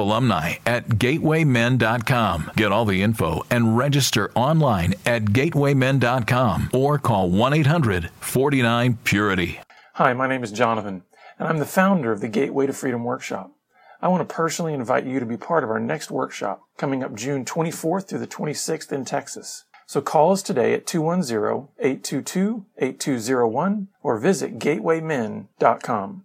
alumni at gatewaymen.com. Get all the info and register online at gatewaymen.com or call 1 800 49 Purity. Hi, my name is Jonathan, and I'm the founder of the Gateway to Freedom Workshop. I want to personally invite you to be part of our next workshop coming up June 24th through the 26th in Texas. So call us today at 210-822-8201 or visit gatewaymen.com.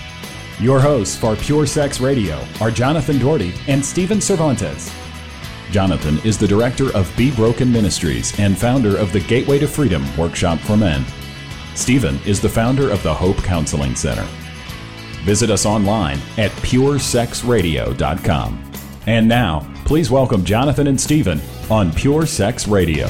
Your hosts for Pure Sex Radio are Jonathan Daugherty and Stephen Cervantes. Jonathan is the director of Be Broken Ministries and founder of the Gateway to Freedom Workshop for Men. Stephen is the founder of the Hope Counseling Center. Visit us online at puresexradio.com. And now, please welcome Jonathan and Stephen on Pure Sex Radio.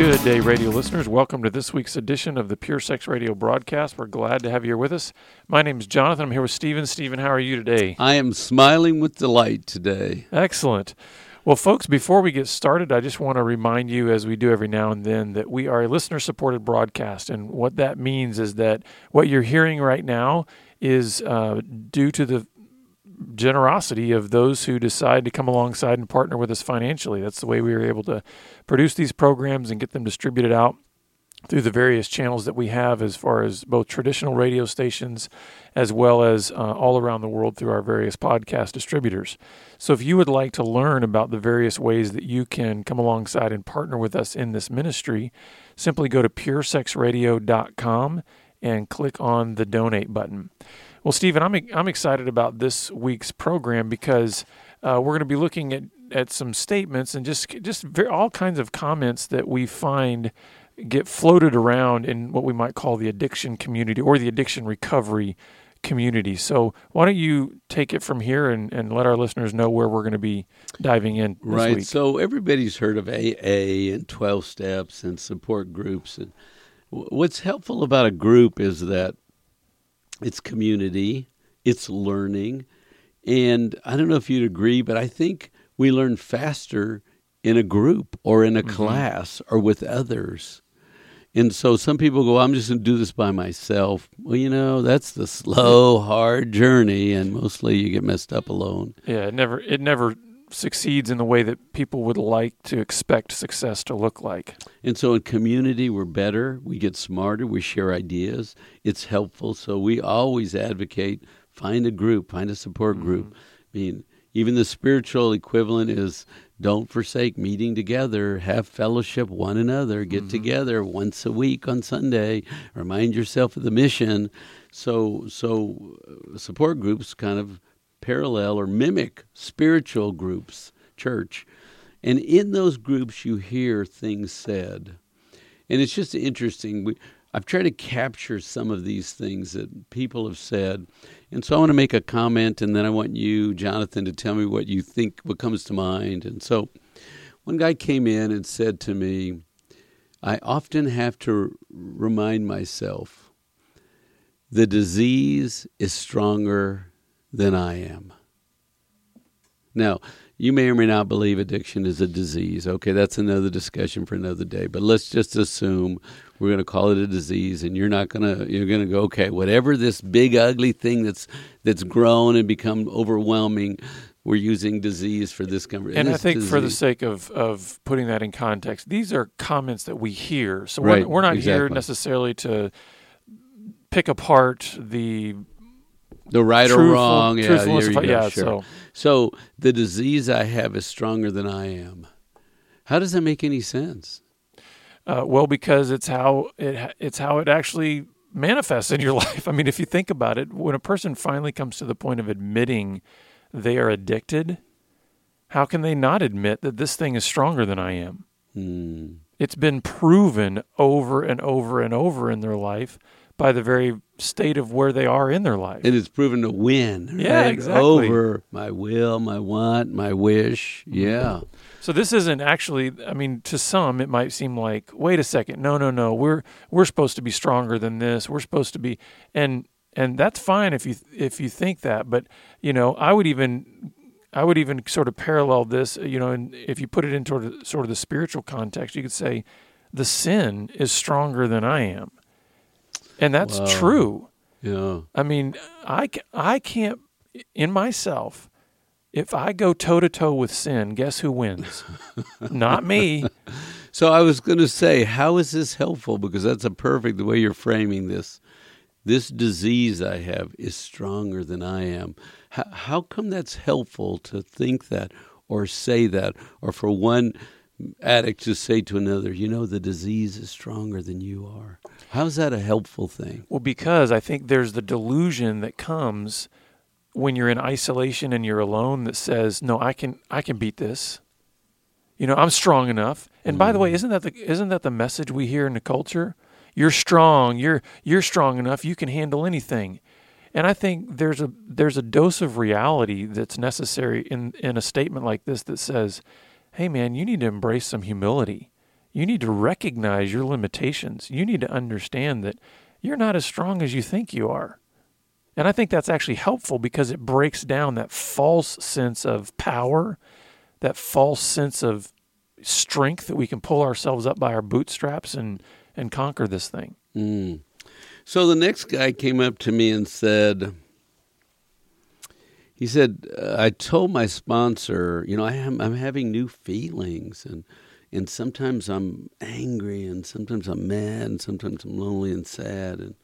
Good day, radio listeners. Welcome to this week's edition of the Pure Sex Radio broadcast. We're glad to have you here with us. My name is Jonathan. I'm here with Stephen. Stephen, how are you today? I am smiling with delight today. Excellent. Well, folks, before we get started, I just want to remind you, as we do every now and then, that we are a listener supported broadcast. And what that means is that what you're hearing right now is uh, due to the generosity of those who decide to come alongside and partner with us financially. That's the way we were able to produce these programs and get them distributed out through the various channels that we have as far as both traditional radio stations as well as uh, all around the world through our various podcast distributors. So if you would like to learn about the various ways that you can come alongside and partner with us in this ministry, simply go to puresexradio.com and click on the donate button. Well, Stephen, I'm I'm excited about this week's program because uh, we're going to be looking at, at some statements and just just very, all kinds of comments that we find get floated around in what we might call the addiction community or the addiction recovery community. So why don't you take it from here and, and let our listeners know where we're going to be diving in right. Week. So everybody's heard of AA and 12 steps and support groups. And what's helpful about a group is that it's community, it's learning. And I don't know if you'd agree, but I think we learn faster in a group or in a mm-hmm. class or with others. And so some people go, I'm just going to do this by myself. Well, you know, that's the slow, hard journey, and mostly you get messed up alone. Yeah, it never, it never succeeds in the way that people would like to expect success to look like. And so in community, we're better, we get smarter, we share ideas, it's helpful. So we always advocate find a group, find a support mm-hmm. group. I mean, even the spiritual equivalent is don't forsake meeting together, have fellowship one another, get mm-hmm. together once a week on Sunday, remind yourself of the mission. So so uh, support groups kind of parallel or mimic spiritual groups, church. And in those groups, you hear things said. And it's just interesting. We, I've tried to capture some of these things that people have said. And so I want to make a comment, and then I want you, Jonathan, to tell me what you think, what comes to mind. And so one guy came in and said to me, I often have to remind myself the disease is stronger than I am. Now, you may or may not believe addiction is a disease. Okay, that's another discussion for another day. But let's just assume we're going to call it a disease, and you're not going to you're going to go okay, whatever this big ugly thing that's that's grown and become overwhelming. We're using disease for this conversation. And I think, disease. for the sake of, of putting that in context, these are comments that we hear. So right, we're, we're not exactly. here necessarily to pick apart the the right truthful, or wrong. Yeah, yeah, yeah sure. so so the disease I have is stronger than I am. How does that make any sense? Uh, well, because it's how it it's how it actually manifests in your life. I mean, if you think about it, when a person finally comes to the point of admitting they are addicted, how can they not admit that this thing is stronger than I am? Mm. It's been proven over and over and over in their life by the very state of where they are in their life. And it's proven to win. Right? Yeah, exactly. Over my will, my want, my wish. Yeah. So this isn't actually. I mean, to some it might seem like, wait a second, no, no, no. We're we're supposed to be stronger than this. We're supposed to be, and and that's fine if you if you think that. But you know, I would even I would even sort of parallel this. You know, and if you put it into sort of the spiritual context, you could say the sin is stronger than I am. And that's wow. true. Yeah. I mean, I, I can't, in myself, if I go toe to toe with sin, guess who wins? Not me. So I was going to say, how is this helpful? Because that's a perfect the way you're framing this. This disease I have is stronger than I am. How, how come that's helpful to think that or say that, or for one addict to say to another, you know, the disease is stronger than you are? How's that a helpful thing? Well, because I think there's the delusion that comes when you're in isolation and you're alone that says, "No, I can I can beat this." You know, I'm strong enough. And mm. by the way, mm. isn't that the isn't that the message we hear in the culture? You're strong. You're you're strong enough. You can handle anything. And I think there's a there's a dose of reality that's necessary in in a statement like this that says, "Hey man, you need to embrace some humility." You need to recognize your limitations. You need to understand that you're not as strong as you think you are. And I think that's actually helpful because it breaks down that false sense of power, that false sense of strength that we can pull ourselves up by our bootstraps and, and conquer this thing. Mm. So the next guy came up to me and said, he said, uh, I told my sponsor, you know, I am, I'm having new feelings and and sometimes I'm angry, and sometimes I'm mad, and sometimes I'm lonely and sad. And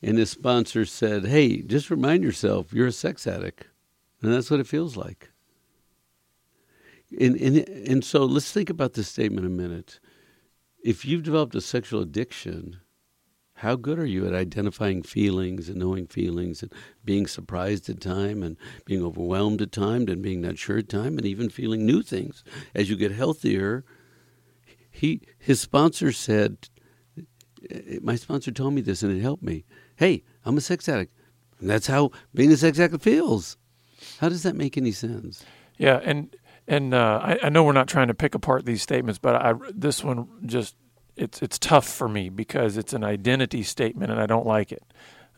and his sponsor said, "Hey, just remind yourself you're a sex addict, and that's what it feels like." And and and so let's think about this statement a minute. If you've developed a sexual addiction, how good are you at identifying feelings and knowing feelings and being surprised at time and being overwhelmed at time and being not sure at time and even feeling new things? As you get healthier he his sponsor said my sponsor told me this and it helped me. Hey i'm a sex addict. And that's how being a sex addict feels. How does that make any sense? Yeah and and uh, I, I know we're not trying to pick apart these statements but I, this one just it's it's tough for me because it's an identity statement and I don't like it.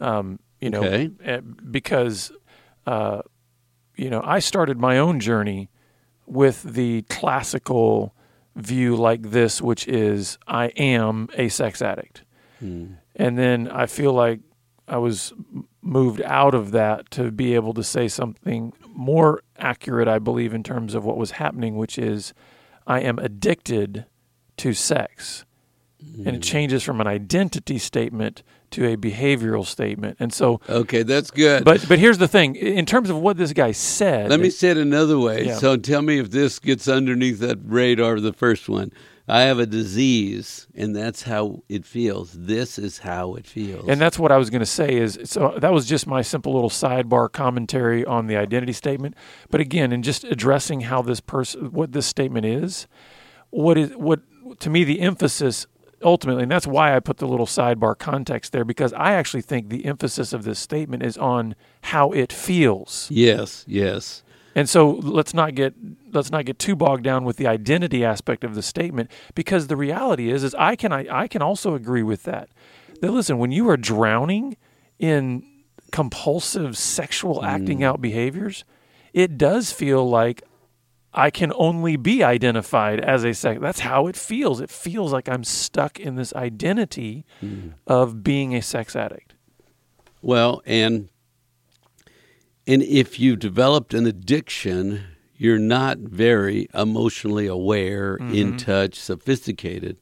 Um, you know, okay. Eh, because uh, you know I started my own journey with the classical view like this, which is I am a sex addict, hmm. and then I feel like I was moved out of that to be able to say something more accurate, I believe, in terms of what was happening, which is I am addicted to sex and it changes from an identity statement to a behavioral statement. And so Okay, that's good. But but here's the thing, in terms of what this guy said. Let me say it another way. Yeah. So tell me if this gets underneath that radar of the first one. I have a disease and that's how it feels. This is how it feels. And that's what I was going to say is so that was just my simple little sidebar commentary on the identity statement. But again, in just addressing how this person what this statement is, what is what to me the emphasis ultimately, and that's why I put the little sidebar context there because I actually think the emphasis of this statement is on how it feels. Yes, yes. And so let's not get let's not get too bogged down with the identity aspect of the statement because the reality is is I can I, I can also agree with that. That listen, when you are drowning in compulsive sexual acting mm. out behaviors, it does feel like I can only be identified as a sex. That's how it feels. It feels like I'm stuck in this identity Mm. of being a sex addict. Well, and and if you've developed an addiction, you're not very emotionally aware, in touch, sophisticated.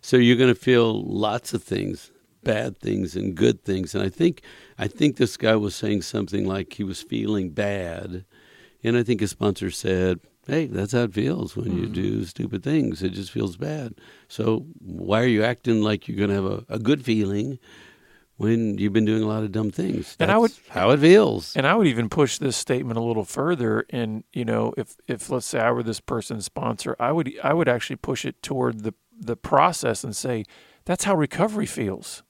So you're going to feel lots of things, bad things and good things. And I think I think this guy was saying something like he was feeling bad. And I think his sponsor said, "Hey, that's how it feels when you hmm. do stupid things. It just feels bad. So why are you acting like you're going to have a, a good feeling when you've been doing a lot of dumb things. And I would- how it feels. And I would even push this statement a little further. And you know, if if let's say I were this person's sponsor, I would I would actually push it toward the the process and say that's how recovery feels.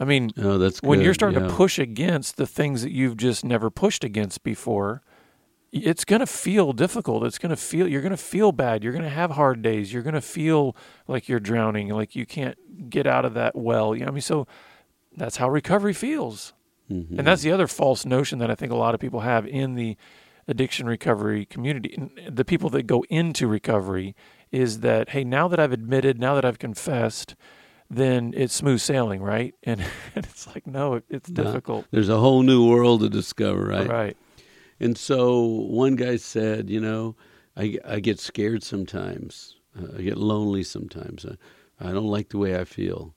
I mean, oh, that's when you're starting yeah. to push against the things that you've just never pushed against before, it's going to feel difficult. It's going to feel you're going to feel bad. You're going to have hard days. You're going to feel like you're drowning, like you can't get out of that well. You know, what I mean, so that's how recovery feels. Mhm. And that's the other false notion that I think a lot of people have in the addiction recovery community. The people that go into recovery is that, hey, now that I've admitted, now that I've confessed, then it's smooth sailing, right? And, and it's like, no, it, it's difficult. There's a whole new world to discover, right? Right. And so one guy said, you know, I, I get scared sometimes. Uh, I get lonely sometimes. I, I don't like the way I feel.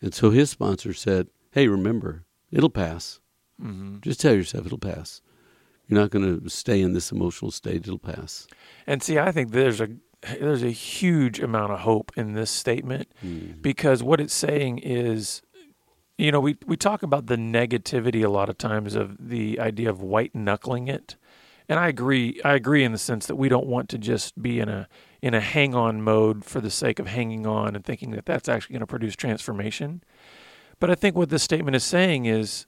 And so his sponsor said, hey, remember, it'll pass. hmm Just tell yourself it'll pass. You're not going to stay in this emotional state. It'll pass. And see, I think there's a there's a huge amount of hope in this statement because what it's saying is, you know, we we talk about the negativity a lot of times of the idea of white knuckling it, and I agree. I agree in the sense that we don't want to just be in a in a hang on mode for the sake of hanging on and thinking that that's actually going to produce transformation. But I think what this statement is saying is,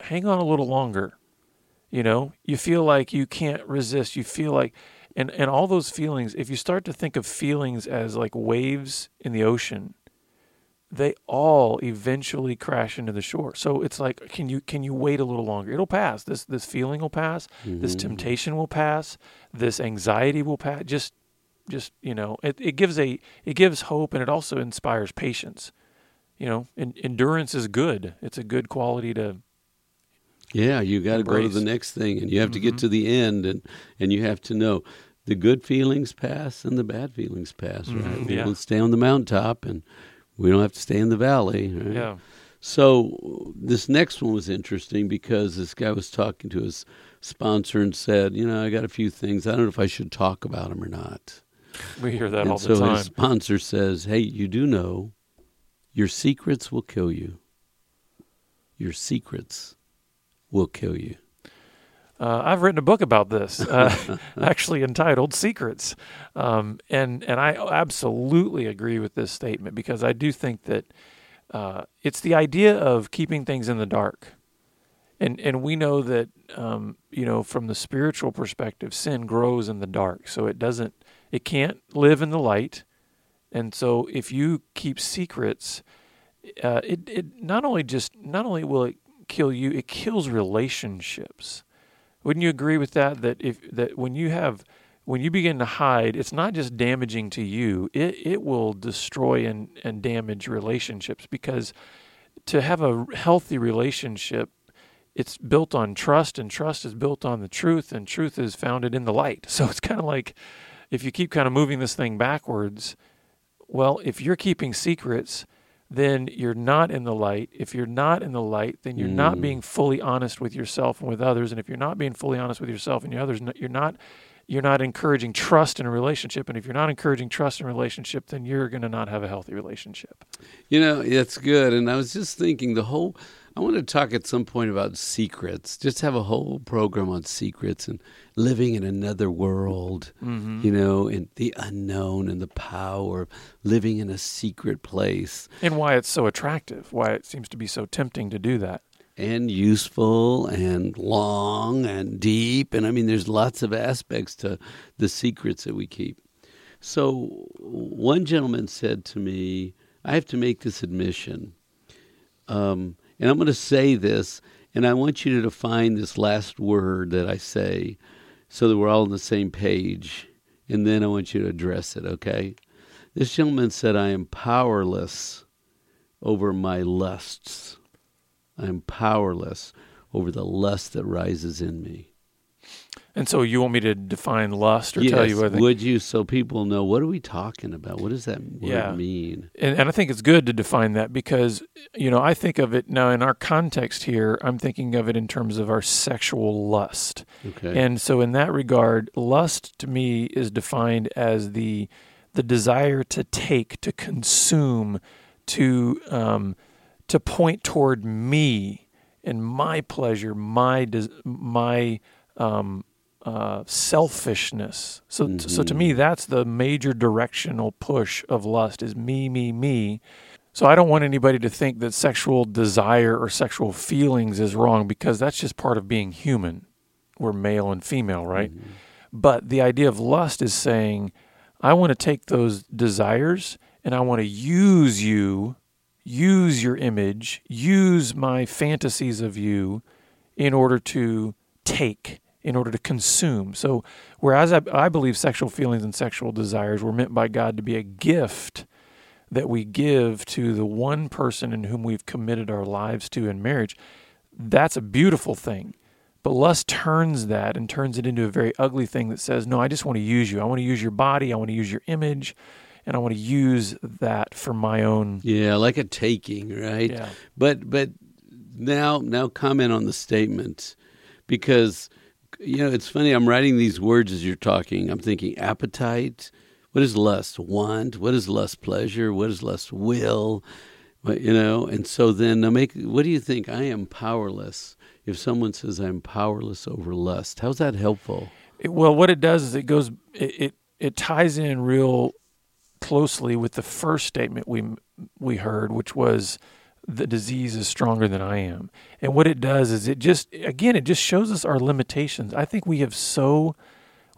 hang on a little longer. You know, you feel like you can't resist. You feel like, and and all those feelings. If you start to think of feelings as like waves in the ocean, they all eventually crash into the shore. So it's like, can you can you wait a little longer? It'll pass. This this feeling will pass. This temptation will pass. This anxiety will pass. Just just you know, it, it gives a it gives hope and it also inspires patience. You know, en- endurance is good. It's a good quality to Yeah, you got to go to the next thing, and you have to get Mhm. to the end, and and you have to know the good feelings pass and the bad feelings pass. Right? Mhm, We yeah. will stay on the mountaintop, and we don't have to stay in the valley. Right? yeah. So this next one was interesting because this guy was talking to his sponsor and said, you know, I got a few things. I don't know if I should talk about them or not. We hear that and all so the time. his sponsor says, hey, you do know your secrets will kill you. Your secrets will kill you. Uh, I've written a book about this, uh, actually entitled "Secrets," um, and and I absolutely agree with this statement because I do think that uh, it's the idea of keeping things in the dark, and and we know that um, you know from the spiritual perspective, sin grows in the dark, so it doesn't, it can't live in the light, and so if you keep secrets, uh, it it not only just not only will it kill you, it kills relationships. Wouldn't you agree with that? That if that when you have when you begin to hide, it's not just damaging to you; it it will destroy and and damage relationships because to have a healthy relationship, it's built on trust, and trust is built on the truth, and truth is founded in the light. So it's kind of like if you keep kind of moving this thing backwards. Well, if you're keeping secrets, then you're not in the light. If you're not in the light, then you're not Mm. being fully honest with yourself and with others. And if you're not being fully honest with yourself and your others, you're not you're not encouraging trust in a relationship. And if you're not encouraging trust in a relationship, then you're going to not have a healthy relationship. You know, that's good. And I was just thinking the whole, I want to talk at some point about secrets, just have a whole program on secrets and living in another world, Mm-hmm. you know, and the unknown and the power of living in a secret place And why it's so attractive, why it seems to be so tempting to do that. and useful and long and deep. And I mean, there's lots of aspects to the secrets that we keep. So one gentleman said to me, I have to make this admission. Um, and I'm going to say this, and I want you to define this last word that I say. so that we're all on the same page. And then I want you to address it, okay? This gentleman said, I am powerless over my lusts. I am powerless over the lust that rises in me. And so you want me to define lust or yes, tell you what would you so people know what are we talking about? What does that word Yeah. mean? and, and I think it's good to define that because you know I think of it now in our context here. I'm thinking of it in terms of our sexual lust, Okay. and so in that regard, lust to me is defined as the the desire to take, to consume, to um, to point toward me and my pleasure, my des- my um, uh, selfishness. So, so to me, that's the major directional push of lust is me, me, me. So I don't want anybody to think that sexual desire or sexual feelings is wrong because that's just part of being human. We're male and female, right? But the idea of lust is saying, I want to take those desires and I want to use you, use your image, use my fantasies of you in order to take, in order to consume. So, whereas I, I believe sexual feelings and sexual desires were meant by God to be a gift that we give to the one person in whom we've committed our lives to in marriage, that's a beautiful thing. But lust turns that and turns it into a very ugly thing that says, No, I just want to use you. I want to use your body. I want to use your image. And I want to use that for my own. yeah, like a taking, right? Yeah. But but now now comment on the statement because you know it's funny. I'm writing these words as you're talking. I'm thinking appetite. What is lust? Want. What is lust? Pleasure. What is lust? Will. You know. And so then now make. What do you think? I am powerless. If someone says I'm powerless over lust, how's that helpful? It, well, what it does is it goes, it, it, it ties in real closely with the first statement we, we heard, which was the disease is stronger than I am. And what it does is it just, again, it just shows us our limitations. I think we have so,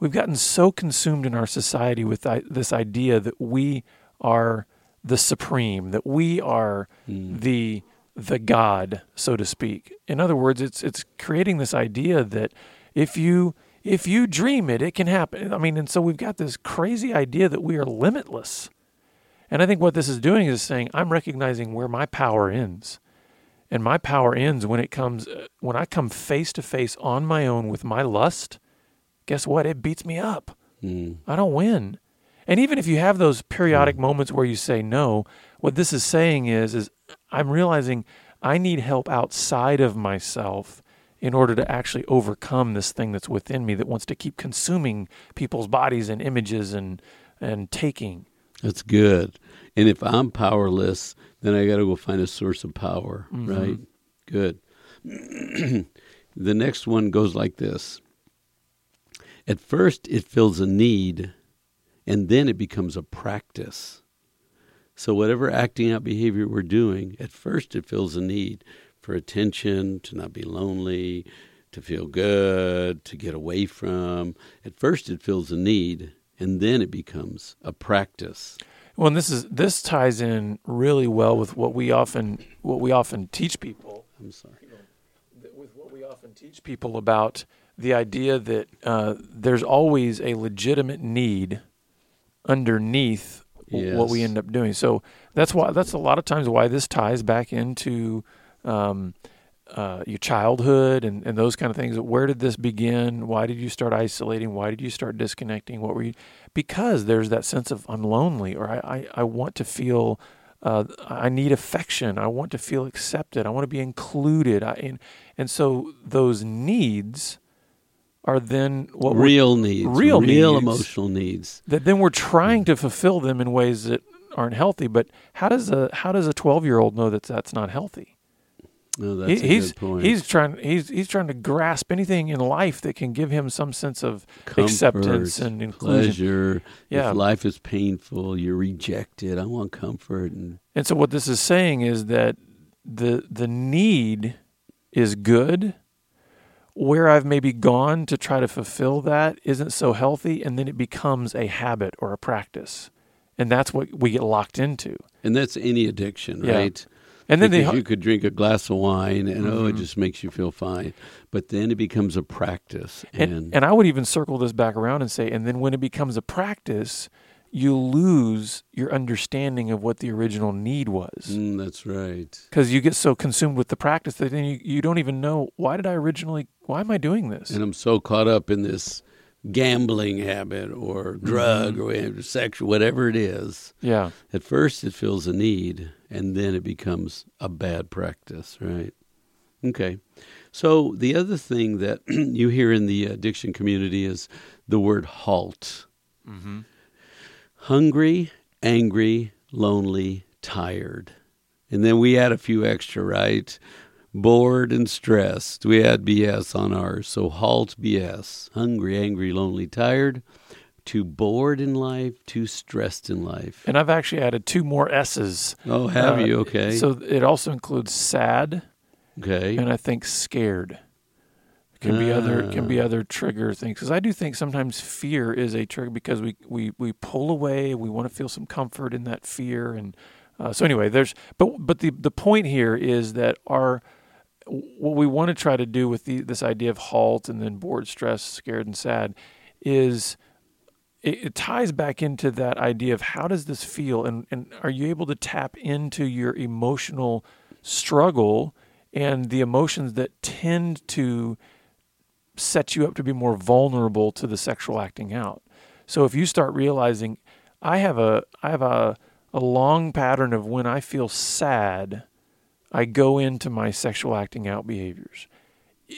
we've gotten so consumed in our society with uh, this idea that we are the supreme, that we are hmm. the the God, so to speak. In other words, it's it's creating this idea that if you if you dream it, it can happen. I mean, and so we've got this crazy idea that we are limitless. And I think what this is doing is saying I'm recognizing where my power ends. And my power ends when it comes when I come face to face on my own with my lust. Guess what? It beats me up. Mm. I don't win. And even if you have those periodic moments where you say no, what this is saying is is I'm realizing I need help outside of myself in order to actually overcome this thing that's within me that wants to keep consuming people's bodies and images and and taking. That's good. And if I'm powerless, then I got to go find a source of power, mm-hmm. right? Good. the next one goes like this At first, it fills a need, and then it becomes a practice. So, whatever acting out behavior we're doing, at first it fills a need for attention, to not be lonely, to feel good, to get away from. At first, it fills a need, and then it becomes a practice. Well, and this is this ties in really well with what we often what we often teach people I'm sorry. that- with what we often teach people about the idea that uh, there's always a legitimate need underneath w- what we end up doing. So that's why that's a lot of times why this ties back into um, uh, your childhood and, and those kind of things. Where did this begin? Why did you start isolating? Why did you start disconnecting? What were you? Because there's that sense of I'm lonely, or I I, I want to feel. Uh, I need affection. I want to feel accepted. I want to be included. I, and and so those needs are then what we're real needs, real real needs. emotional needs. that then we're trying to fulfill them in ways that aren't healthy. But how does a how does a twelve year old know that that's not healthy? Oh, that's He- a he's good point. he's trying he's he's trying to grasp anything in life that can give him some sense of Comfort, acceptance and inclusion. pleasure. Yeah. If life is painful, you're rejected. I want comfort, and And so what this is saying is that the the need is good. Where I've maybe gone to try to fulfill that isn't so healthy, and then it becomes a habit or a practice, and that's what we get locked into. and that's any addiction, Yeah. And then they you could drink a glass of wine and oh, it Mhm. just makes you feel fine. But then it becomes a practice. And, And, and I would even circle this back around and say, and then when it becomes a practice, you lose your understanding of what the original need was. Mm, that's right. Because you get so consumed with the practice that then you, you don't even know why did I originally, why am I doing this? And I'm so caught up in this gambling habit or drug or sexual, whatever it is. yeah. At first, it feels a need, and then it becomes a bad practice, right? Okay. So, the other thing that you hear in the addiction community is the word halt Mm-hmm. hungry, angry, lonely, tired. And then we add a few extra, right? Bored and stressed. We add BS on ours. So, halt BS hungry, angry, lonely, tired. Too bored in life, too stressed in life. And I've actually added two more S's. Oh, have Uh, you? Okay. So it also includes sad okay. and I think scared. Can be other can be other trigger things because I do think sometimes fear is a trigger because we we we pull away we want to feel some comfort in that fear and uh, so anyway there's but but the the point here is that our what we want to try to do with the, this idea of halt and then bored, stressed, scared, and sad is it, it ties back into that idea of how does this feel and, and are you able to tap into your emotional struggle and the emotions that tend to set you up to be more vulnerable to the sexual acting out. So if you start realizing I have a I have a a long pattern of when I feel sad, I go into my sexual acting out behaviors.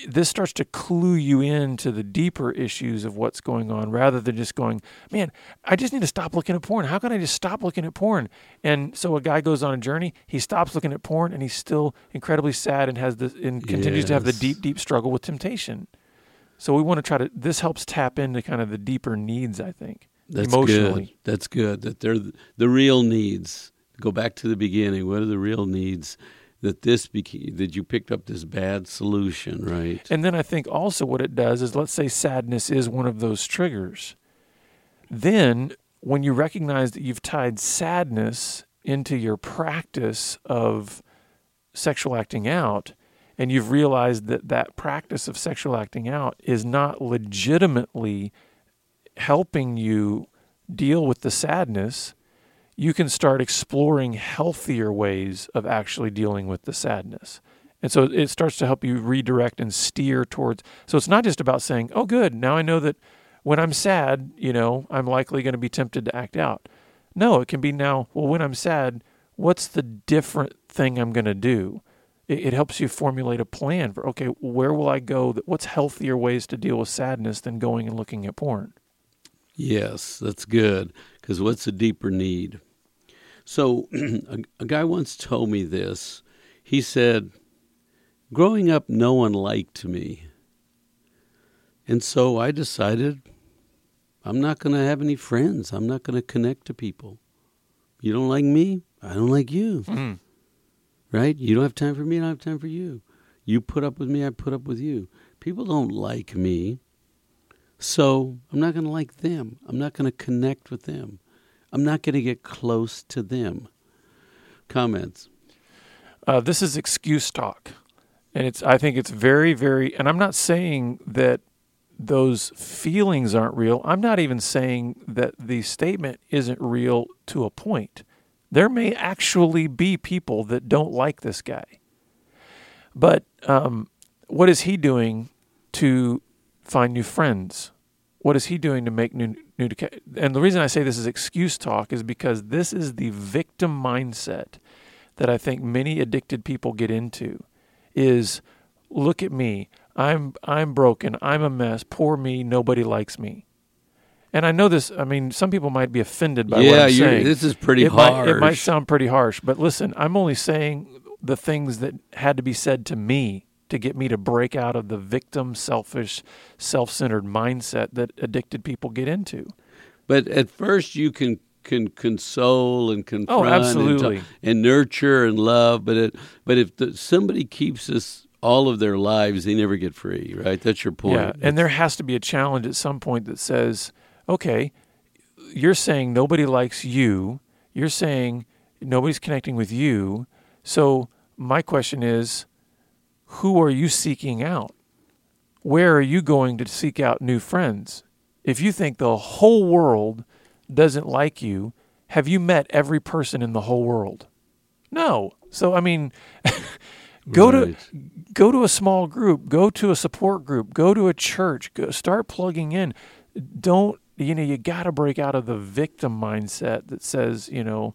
This starts to clue you into the deeper issues of what's going on rather than just going, man, I just need to stop looking at porn. How can I just stop looking at porn? And so a guy goes on a journey, he stops looking at porn and he's still incredibly sad and has this and continues to have the deep, deep struggle with temptation. So we want to try to this helps tap into kind of the deeper needs, I think. That's emotionally. good. That's good. That they're the real needs. Go back to the beginning. What are the real needs? That this beca- that you picked up this bad solution, right? And then I think also what it does is let's say sadness is one of those triggers. Then when you recognize that you've tied sadness into your practice of sexual acting out and you've realized that that practice of sexual acting out is not legitimately helping you deal with the sadness, you can start exploring healthier ways of actually dealing with the sadness. And so it starts to help you redirect and steer towards. So it's not just about saying, oh, good, now I know that when I'm sad, you know, I'm likely going to be tempted to act out. No, it can be now, well, when I'm sad, what's the different thing I'm going to do? It, it helps you formulate a plan for, okay, where will I go? That What's healthier ways to deal with sadness than going and looking at porn? Yes, that's good. Because what's a deeper need? So, a, a guy once told me this. He said, Growing up, no one liked me. And so I decided I'm not going to have any friends. I'm not going to connect to people. You don't like me? I don't like you. Mm. Right? You don't have time for me, I don't have time for you. You put up with me, I put up with you. People don't like me. So I'm not going to like them. I'm not going to connect with them. I'm not going to get close to them. Comments. Uh, this is excuse talk, and it's. I think it's very, very. And I'm not saying that those feelings aren't real. I'm not even saying that the statement isn't real to a point. There may actually be people that don't like this guy, but um, what is he doing to find new friends? What is he doing to make new new? And the reason I say this is excuse talk is because this is the victim mindset that I think many addicted people get into is look at me. I'm I'm broken. I'm a mess. Poor me. Nobody likes me. And I know this. I mean, some people might be offended by what yeah, I'm saying. this is pretty it harsh. might it might sound pretty harsh, but listen, I'm only saying the things that had to be said to me to get me to break out of the victim, selfish, self-centered mindset that addicted people get into. But at first, you can can console and confront Oh, absolutely. ta- and nurture and love. But it but if the, somebody keeps this all of their lives, they never get free. Right? That's your point. Yeah, and there has to be a challenge at some point that says, okay, you're saying nobody likes you. You're saying nobody's connecting with you. So my question is who are you seeking out? Where are you going to seek out new friends? If you think the whole world doesn't like you, have you met every person in the whole world? No. So I mean, go right. to go to a small group, go to a support group, go to a church, go, start plugging in. Don't you know you got to break out of the victim mindset that says you know,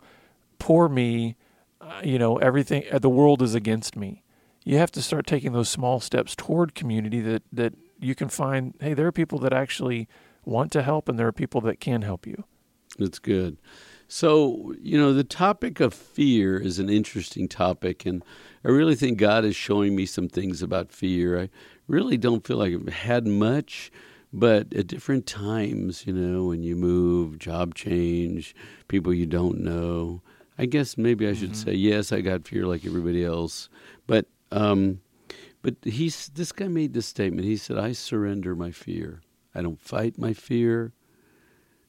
poor me, uh, you know everything the world is against me. You have to start taking those small steps toward community that that you can find. Hey, there are people that actually want to help, and there are people that can help you. That's good. So, you know, the topic of fear is an interesting topic, and I really think God is showing me some things about fear. I really don't feel like I've had much, but at different times, you know, when you move, job change, people you don't know, I guess maybe I should mm-hmm. say, yes, I got fear like everybody else. But, um, but he's, this guy made this statement. He said, I surrender my fear. I don't fight my fear.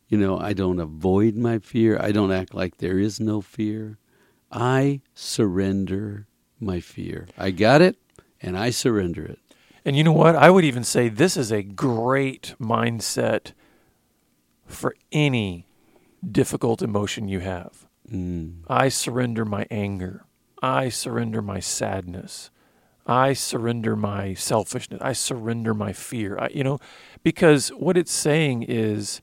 You know, I don't avoid my fear. I don't act like there is no fear. I surrender my fear. I got it and I surrender it. And you know what? I would even say this is a great mindset for any difficult emotion you have. Mm. I surrender my anger. I surrender my sadness. I surrender my selfishness. I surrender my fear. I, you know, because what it's saying is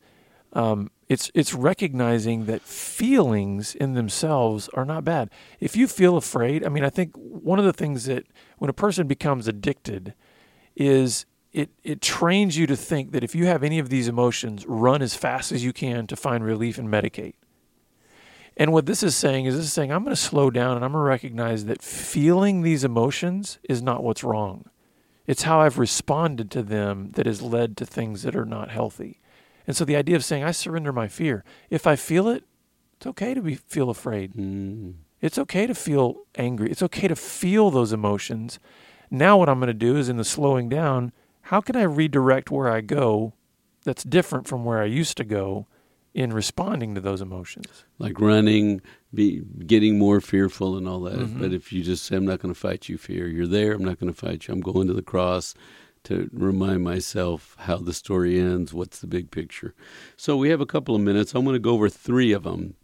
um, it's it's recognizing that feelings in themselves are not bad. If you feel afraid, I mean, I think one of the things that when a person becomes addicted is it it trains you to think that if you have any of these emotions, run as fast as you can to find relief and medicate. And what this is saying is this is saying I'm going to slow down and I'm going to recognize that feeling these emotions is not what's wrong. It's how I've responded to them that has led to things that are not healthy. And so the idea of saying, I surrender my fear, if I feel it, it's okay to be, feel afraid. Mm. It's okay to feel angry. It's okay to feel those emotions. Now, what I'm going to do is in the slowing down, how can I redirect where I go that's different from where I used to go in responding to those emotions? Like running, be getting more fearful and all that. Mm-hmm. But if you just say, I'm not going to fight you, fear, you're there, I'm not going to fight you, I'm going to the cross to remind myself how the story ends, what's the big picture. So we have a couple of minutes. I'm going to go over three of them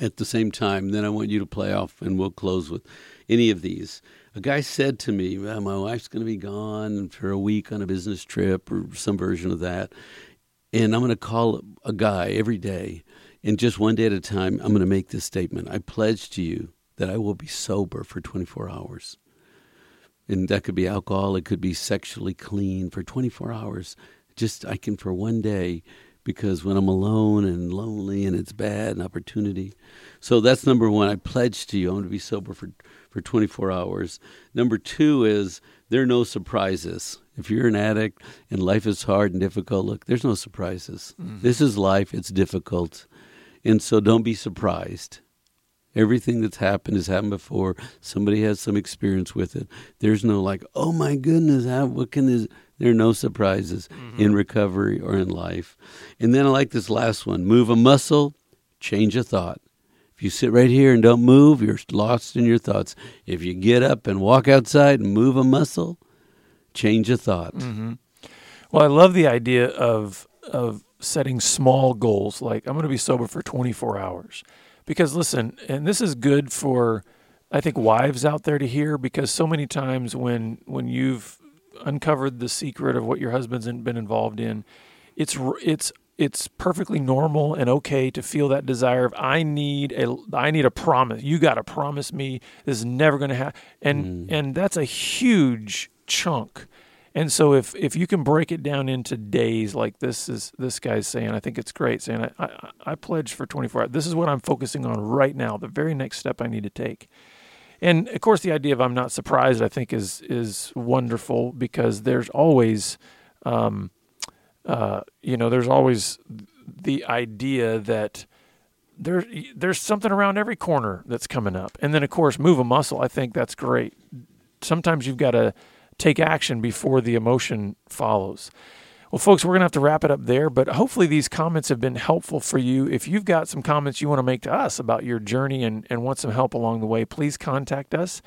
at the same time. Then I want you to play off, and we'll close with any of these. A guy said to me, well, My wife's going to be gone for a week on a business trip or some version of that. And I'm going to call a guy every day. And just one day at a time, I'm going to make this statement. I pledge to you that I will be sober for 24 hours. And that could be alcohol it could be sexually clean for 24 hours. Just i can for one day because when i'm alone and lonely and it's bad an opportunity. So that's number one i pledge to you i'm going to be sober for, for 24 hours. Number two is there are no surprises if you're an addict and life is hard and difficult look there's no surprises mm-hmm. this is life it's difficult and so don't be surprised Everything that's happened has happened before. Somebody has some experience with it. There's no like, oh my goodness, how, what can this? There are no surprises mm-hmm. in recovery or in life. And then I like this last one move a muscle, change a thought. If you sit right here and don't move, you're lost in your thoughts. If you get up and walk outside and move a muscle, change a thought. Mm-hmm. Well, I love the idea of of setting small goals. Like I'm going to be sober for 24 hours because listen, and this is good for I think wives out there to hear because so many times when when you've uncovered the secret of what your husband's been involved in, it's it's it's perfectly normal and okay to feel that desire of I need a I need a promise. You got to promise me this is never going to happen. And mm. and that's a huge chunk and so if if you can break it down into days like this is this guy's saying, I think it's great saying I, I, I pledge for 24 hours. This is what I'm focusing on right now, the very next step I need to take. And of course the idea of I'm not surprised I think is is wonderful because there's always um, uh, you know, there's always the idea that there, there's something around every corner that's coming up. And then, of course, move a muscle. I think that's great. Sometimes you've got to take action before the emotion follows. Well, folks, we're going to have to wrap it up there, but hopefully these comments have been helpful for you. If you've got some comments you want to make to us about your journey and, and want some help along the way, please contact us.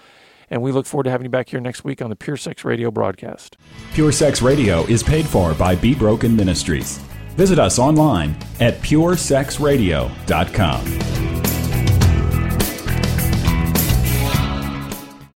And we look forward to having you back here next week on the Pure Sex Radio broadcast. Pure Sex Radio is paid for by Be Broken Ministries. Visit us online at puresexradio.com.